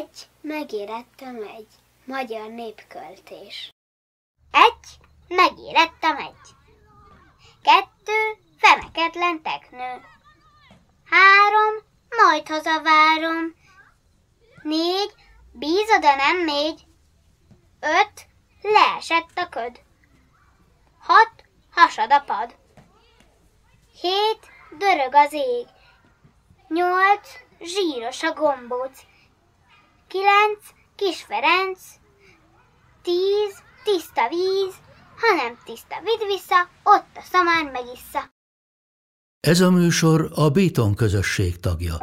Egy megérettem egy magyar népköltés. Egy megérettem egy. Kettő feneketlen teknő. Három majd hazavárom. Négy bízod de nem négy. Öt leesett a köd. Hat hasad a pad. Hét dörög az ég. Nyolc zsíros a gombóc. Kis Ferenc. Tíz tiszta víz, ha nem tiszta, vidd vissza, ott a szamár megissza. Ez a műsor a Béton közösség tagja.